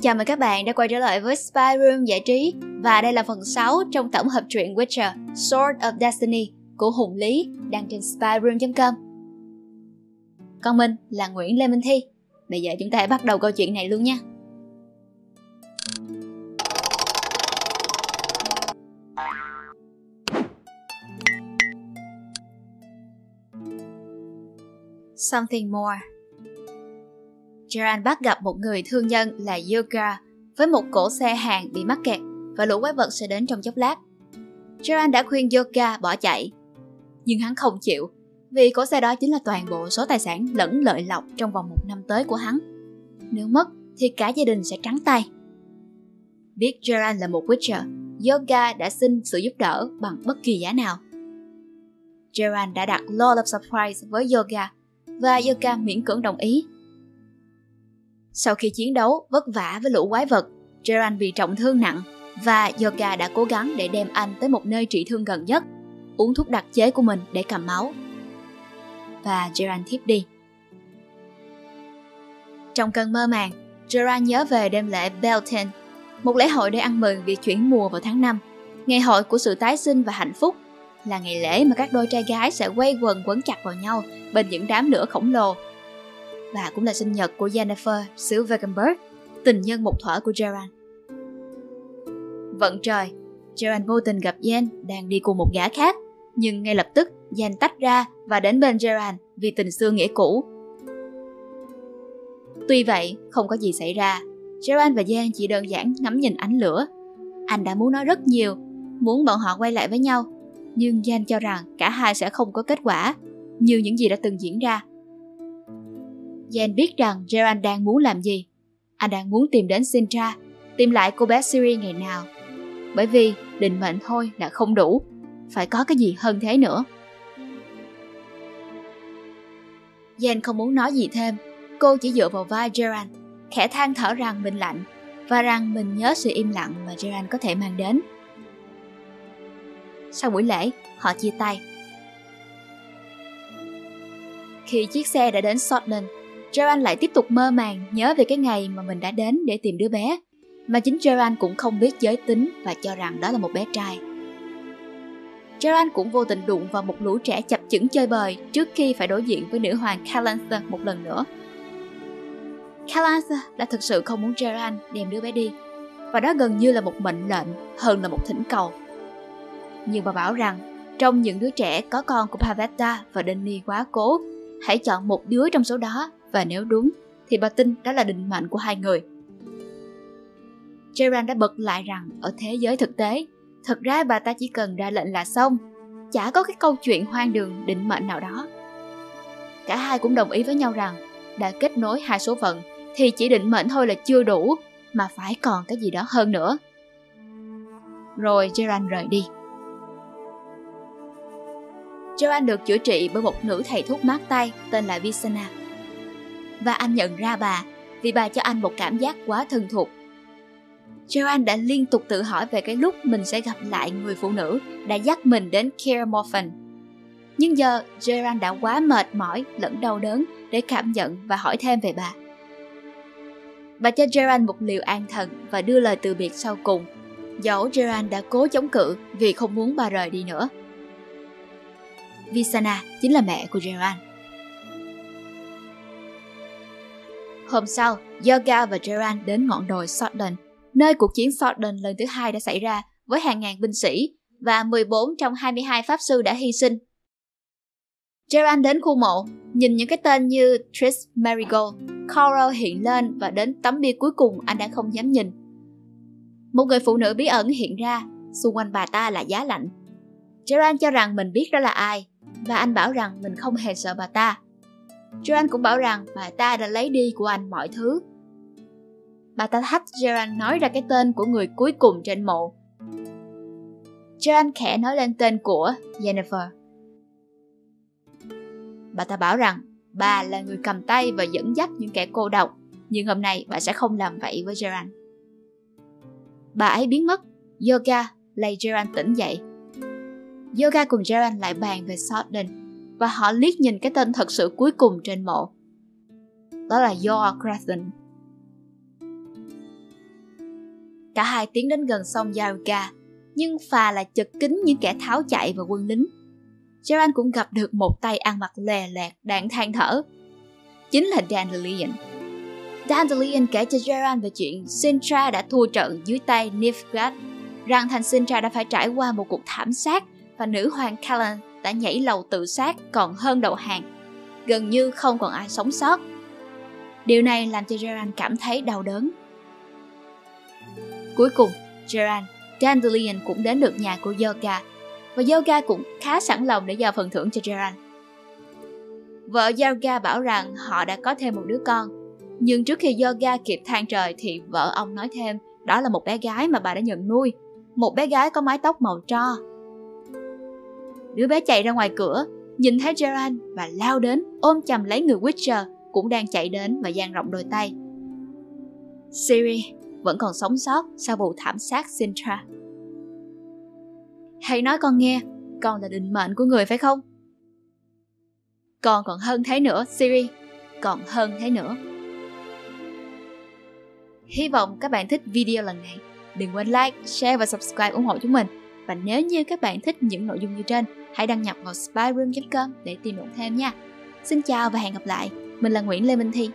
Chào mừng các bạn đã quay trở lại với Spy Room Giải trí Và đây là phần 6 trong tổng hợp truyện Witcher, Sword of Destiny của Hùng Lý đăng trên spyroom.com Còn mình là Nguyễn Lê Minh Thi. Bây giờ chúng ta hãy bắt đầu câu chuyện này luôn nha. Something More. Gerard bắt gặp một người thương nhân là Yoga với một cổ xe hàng bị mắc kẹt và lũ quái vật sẽ đến trong chốc lát. Gerard đã khuyên Yoga bỏ chạy, nhưng hắn không chịu vì cổ xe đó chính là toàn bộ số tài sản lẫn lợi lộc trong vòng một năm tới của hắn. Nếu mất thì cả gia đình sẽ trắng tay. Biết Gerard là một Witcher, Yoga đã xin sự giúp đỡ bằng bất kỳ giá nào. Gerard đã đặt Lord of Surprise với Yoga và Yoga miễn cưỡng đồng ý sau khi chiến đấu vất vả với lũ quái vật, Geralt bị trọng thương nặng và Yoga đã cố gắng để đem anh tới một nơi trị thương gần nhất, uống thuốc đặc chế của mình để cầm máu. Và Geralt thiếp đi. Trong cơn mơ màng, Geralt nhớ về đêm lễ Beltane, một lễ hội để ăn mừng việc chuyển mùa vào tháng 5, ngày hội của sự tái sinh và hạnh phúc, là ngày lễ mà các đôi trai gái sẽ quay quần quấn chặt vào nhau bên những đám lửa khổng lồ và cũng là sinh nhật của Jennifer xứ Wegenberg, tình nhân một thuở của Gerard. Vận trời, Gerard vô tình gặp Jen đang đi cùng một gã khác, nhưng ngay lập tức Jen tách ra và đến bên Gerard vì tình xưa nghĩa cũ. Tuy vậy, không có gì xảy ra, Gerard và Jen chỉ đơn giản ngắm nhìn ánh lửa. Anh đã muốn nói rất nhiều, muốn bọn họ quay lại với nhau, nhưng Jen cho rằng cả hai sẽ không có kết quả, như những gì đã từng diễn ra Jen biết rằng Gerald đang muốn làm gì. Anh đang muốn tìm đến Sintra, tìm lại cô bé Siri ngày nào. Bởi vì định mệnh thôi là không đủ, phải có cái gì hơn thế nữa. Jen không muốn nói gì thêm, cô chỉ dựa vào vai Gerald, khẽ than thở rằng mình lạnh và rằng mình nhớ sự im lặng mà Gerald có thể mang đến. Sau buổi lễ, họ chia tay. Khi chiếc xe đã đến Scotland, Gerard lại tiếp tục mơ màng nhớ về cái ngày mà mình đã đến để tìm đứa bé, mà chính Gerard cũng không biết giới tính và cho rằng đó là một bé trai. Gerard cũng vô tình đụng vào một lũ trẻ chập chững chơi bời trước khi phải đối diện với nữ hoàng Calantha một lần nữa. Calantha đã thực sự không muốn Gerard đem đứa bé đi, và đó gần như là một mệnh lệnh hơn là một thỉnh cầu. Nhưng bà bảo rằng trong những đứa trẻ có con của Pavetta và Denny quá cố, hãy chọn một đứa trong số đó và nếu đúng thì bà tin đó là định mệnh của hai người. Gerard đã bật lại rằng ở thế giới thực tế, thật ra bà ta chỉ cần ra lệnh là xong, chả có cái câu chuyện hoang đường định mệnh nào đó. Cả hai cũng đồng ý với nhau rằng đã kết nối hai số phận thì chỉ định mệnh thôi là chưa đủ mà phải còn cái gì đó hơn nữa. Rồi Gerard rời đi. Joan được chữa trị bởi một nữ thầy thuốc mát tay tên là Visana và anh nhận ra bà, vì bà cho anh một cảm giác quá thân thuộc. Joanne đã liên tục tự hỏi về cái lúc mình sẽ gặp lại người phụ nữ đã dắt mình đến Care Morphin. Nhưng giờ Gerard đã quá mệt mỏi, lẫn đau đớn để cảm nhận và hỏi thêm về bà. Bà cho Gerard một liều an thần và đưa lời từ biệt sau cùng. Dẫu Gerard đã cố chống cự vì không muốn bà rời đi nữa. Visana chính là mẹ của Gerard. Hôm sau, Yoga và Gerard đến ngọn đồi Sordon, nơi cuộc chiến Sordon lần thứ hai đã xảy ra với hàng ngàn binh sĩ và 14 trong 22 pháp sư đã hy sinh. Gerard đến khu mộ, nhìn những cái tên như Tris Marigold, Coral hiện lên và đến tấm bia cuối cùng anh đã không dám nhìn. Một người phụ nữ bí ẩn hiện ra, xung quanh bà ta là giá lạnh. Gerard cho rằng mình biết đó là ai, và anh bảo rằng mình không hề sợ bà ta. Joan cũng bảo rằng bà ta đã lấy đi của anh mọi thứ. Bà ta thách Gerard nói ra cái tên của người cuối cùng trên mộ. Gerard khẽ nói lên tên của Jennifer. Bà ta bảo rằng bà là người cầm tay và dẫn dắt những kẻ cô độc, nhưng hôm nay bà sẽ không làm vậy với Gerard. Bà ấy biến mất, Yoga lay Gerard tỉnh dậy. Yoga cùng Gerard lại bàn về Sordon và họ liếc nhìn cái tên thật sự cuối cùng trên mộ. Đó là Yor Crescent. Cả hai tiến đến gần sông Yaruga, nhưng phà lại chật kín những kẻ tháo chạy và quân lính. Gerard cũng gặp được một tay ăn mặc lè lẹt đang than thở. Chính là Dandelion. Dandelion kể cho Gerard về chuyện Sintra đã thua trận dưới tay Nilfgaard, rằng thành Sintra đã phải trải qua một cuộc thảm sát và nữ hoàng Callan đã nhảy lầu tự sát còn hơn đầu hàng. Gần như không còn ai sống sót. Điều này làm cho Gerard cảm thấy đau đớn. Cuối cùng, Gerard, Dandelion cũng đến được nhà của Yoga và Yoga cũng khá sẵn lòng để giao phần thưởng cho Gerard. Vợ Yoga bảo rằng họ đã có thêm một đứa con, nhưng trước khi Yoga kịp than trời thì vợ ông nói thêm đó là một bé gái mà bà đã nhận nuôi, một bé gái có mái tóc màu tro. Đứa bé chạy ra ngoài cửa, nhìn thấy Gerard và lao đến ôm chầm lấy người Witcher cũng đang chạy đến và dang rộng đôi tay. Siri vẫn còn sống sót sau vụ thảm sát Sintra. Hãy nói con nghe, con là định mệnh của người phải không? con còn hơn thế nữa, Siri, còn hơn thế nữa. Hy vọng các bạn thích video lần này. Đừng quên like, share và subscribe ủng hộ chúng mình. Và nếu như các bạn thích những nội dung như trên, hãy đăng nhập vào spyroom.com để tìm hiểu thêm nha. Xin chào và hẹn gặp lại. Mình là Nguyễn Lê Minh Thi.